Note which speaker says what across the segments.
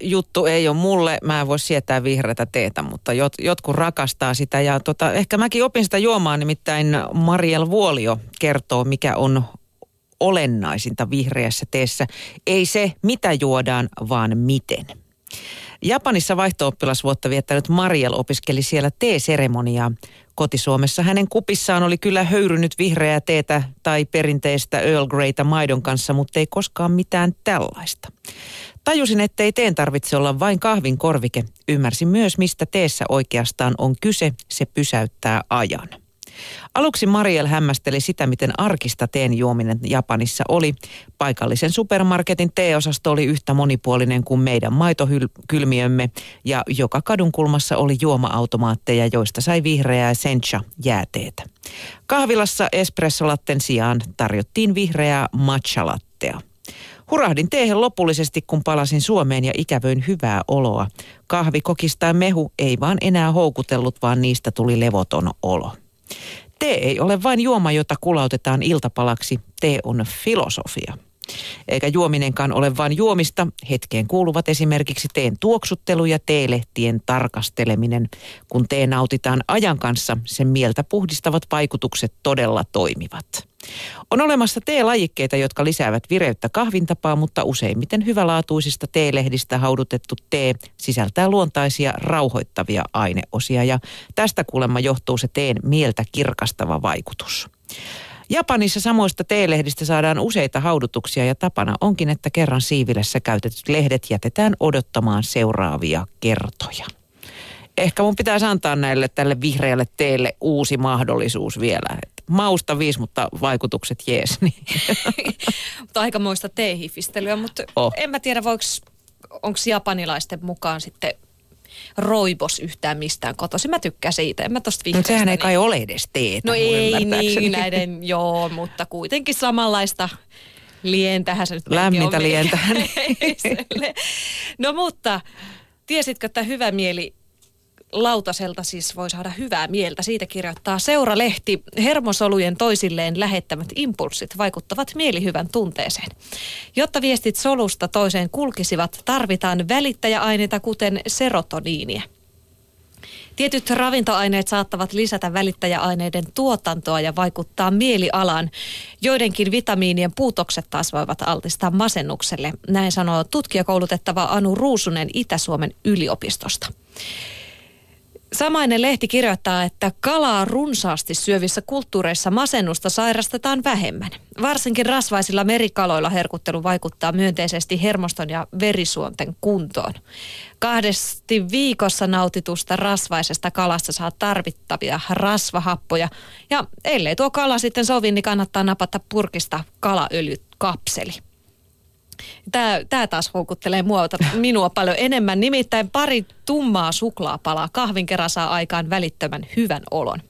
Speaker 1: juttu ei ole mulle. Mä en voi sietää vihreätä teetä, mutta jot, jotkut rakastaa sitä. Ja tota, ehkä mäkin opin sitä juomaan, nimittäin Mariel Vuolio kertoo, mikä on olennaisinta vihreässä teessä. Ei se, mitä juodaan, vaan miten. Japanissa vaihto-oppilasvuotta viettänyt Mariel opiskeli siellä teeseremoniaa. Kotisuomessa hänen kupissaan oli kyllä höyrynyt vihreää teetä tai perinteistä Earl Greytä maidon kanssa, mutta ei koskaan mitään tällaista. Tajusin, ettei teen tarvitse olla vain kahvin korvike. Ymmärsin myös, mistä teessä oikeastaan on kyse. Se pysäyttää ajan. Aluksi Mariel hämmästeli sitä, miten arkista teen juominen Japanissa oli. Paikallisen supermarketin teeosasto oli yhtä monipuolinen kuin meidän maitokylmiömme ja joka kadunkulmassa oli juoma-automaatteja, joista sai vihreää sencha jääteetä. Kahvilassa espressolatten sijaan tarjottiin vihreää matcha-lattea. Hurahdin teehen lopullisesti, kun palasin Suomeen ja ikävöin hyvää oloa. Kahvi, kokistaa mehu ei vaan enää houkutellut, vaan niistä tuli levoton olo. Tee ei ole vain juoma, jota kulautetaan iltapalaksi. Tee on filosofia. Eikä juominenkaan ole vain juomista. Hetkeen kuuluvat esimerkiksi teen tuoksuttelu ja teelehtien tarkasteleminen. Kun tee nautitaan ajan kanssa, sen mieltä puhdistavat vaikutukset todella toimivat. On olemassa teelajikkeita, jotka lisäävät vireyttä kahvintapaa, mutta useimmiten hyvälaatuisista teelehdistä haudutettu tee sisältää luontaisia rauhoittavia aineosia ja tästä kuulemma johtuu se teen mieltä kirkastava vaikutus. Japanissa samoista teelehdistä saadaan useita haudutuksia ja tapana onkin, että kerran siivilessä käytetyt lehdet jätetään odottamaan seuraavia kertoja. Ehkä mun pitäisi antaa näille tälle vihreälle teelle uusi mahdollisuus vielä. Mausta viisi, mutta vaikutukset jees. Niin.
Speaker 2: mutta aikamoista teehifistelyä, mutta oh. en mä tiedä, onko japanilaisten mukaan sitten roibos yhtään mistään kotoisin. Mä tykkään siitä. En mä tosta
Speaker 1: vihreästä. Mutta sehän ei kai ole edes teetä.
Speaker 2: No ei niin näiden, joo, mutta kuitenkin samanlaista lientähän se nyt
Speaker 1: Lämmintä lientä.
Speaker 2: no mutta, tiesitkö, että hyvä mieli lautaselta siis voi saada hyvää mieltä. Siitä kirjoittaa Seuralehti. Hermosolujen toisilleen lähettämät impulssit vaikuttavat mielihyvän tunteeseen. Jotta viestit solusta toiseen kulkisivat, tarvitaan välittäjäaineita kuten serotoniinia. Tietyt ravintoaineet saattavat lisätä välittäjäaineiden tuotantoa ja vaikuttaa mielialaan. Joidenkin vitamiinien puutokset taas voivat altistaa masennukselle. Näin sanoo tutkijakoulutettava Anu Ruusunen Itä-Suomen yliopistosta. Samainen lehti kirjoittaa, että kalaa runsaasti syövissä kulttuureissa masennusta sairastetaan vähemmän. Varsinkin rasvaisilla merikaloilla herkuttelu vaikuttaa myönteisesti hermoston ja verisuonten kuntoon. Kahdesti viikossa nautitusta rasvaisesta kalasta saa tarvittavia rasvahappoja. Ja ellei tuo kala sitten sovi, niin kannattaa napata purkista kalaöljykapseli. Tämä, tämä taas houkuttelee mua, minua paljon enemmän. Nimittäin pari tummaa suklaapalaa kahvin kerran saa aikaan välittömän hyvän olon.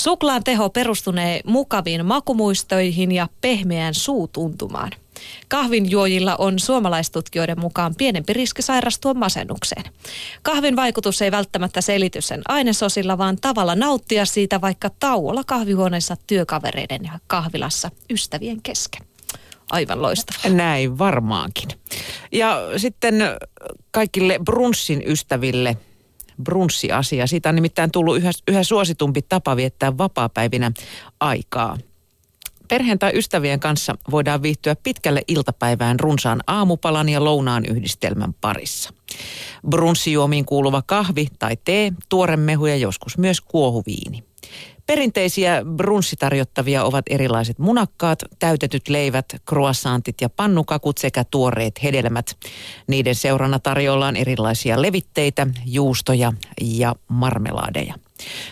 Speaker 2: Suklaan teho perustunee mukaviin makumuistoihin ja pehmeään suutuntumaan. Kahvinjuojilla on suomalaistutkijoiden mukaan pienempi riski sairastua masennukseen. Kahvin vaikutus ei välttämättä selity sen ainesosilla, vaan tavalla nauttia siitä vaikka tauolla kahvihuoneessa työkavereiden ja kahvilassa ystävien kesken aivan loistava.
Speaker 1: Näin varmaankin. Ja sitten kaikille brunssin ystäville brunssiasia. Siitä on nimittäin tullut yhä, yhä suositumpi tapa viettää vapaapäivinä aikaa. Perheen tai ystävien kanssa voidaan viihtyä pitkälle iltapäivään runsaan aamupalan ja lounaan yhdistelmän parissa. Brunssijuomiin kuuluva kahvi tai tee, tuore mehu ja joskus myös kuohuviini. Perinteisiä brunssitarjottavia ovat erilaiset munakkaat, täytetyt leivät, croissantit ja pannukakut sekä tuoreet hedelmät. Niiden seurana tarjoillaan erilaisia levitteitä, juustoja ja marmelaadeja.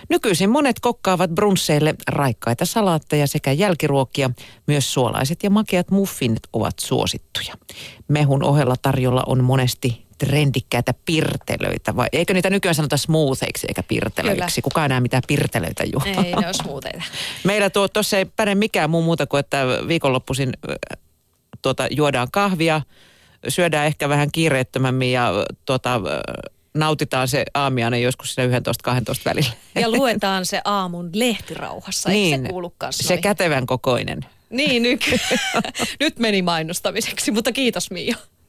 Speaker 1: Nykyisin monet kokkaavat brunsseille raikkaita salaatteja sekä jälkiruokia. Myös suolaiset ja makeat muffinit ovat suosittuja. Mehun ohella tarjolla on monesti trendikkäitä pirtelöitä, vai eikö niitä nykyään sanota smootheiksi eikä pirtelöiksi? Kyllä. Kukaan enää mitään pirtelöitä juo.
Speaker 2: Ei, ne on smootheita.
Speaker 1: Meillä tuossa ei päde mikään muu muuta kuin, että viikonloppuisin tuota, juodaan kahvia, syödään ehkä vähän kiireettömämmin ja tuota, nautitaan se aamiainen joskus siinä 11-12 välillä.
Speaker 2: Ja luetaan se aamun lehtirauhassa, niin, se kuulu
Speaker 1: Se noin? kätevän kokoinen.
Speaker 2: Niin, nyt, nyt meni mainostamiseksi, mutta kiitos Mia.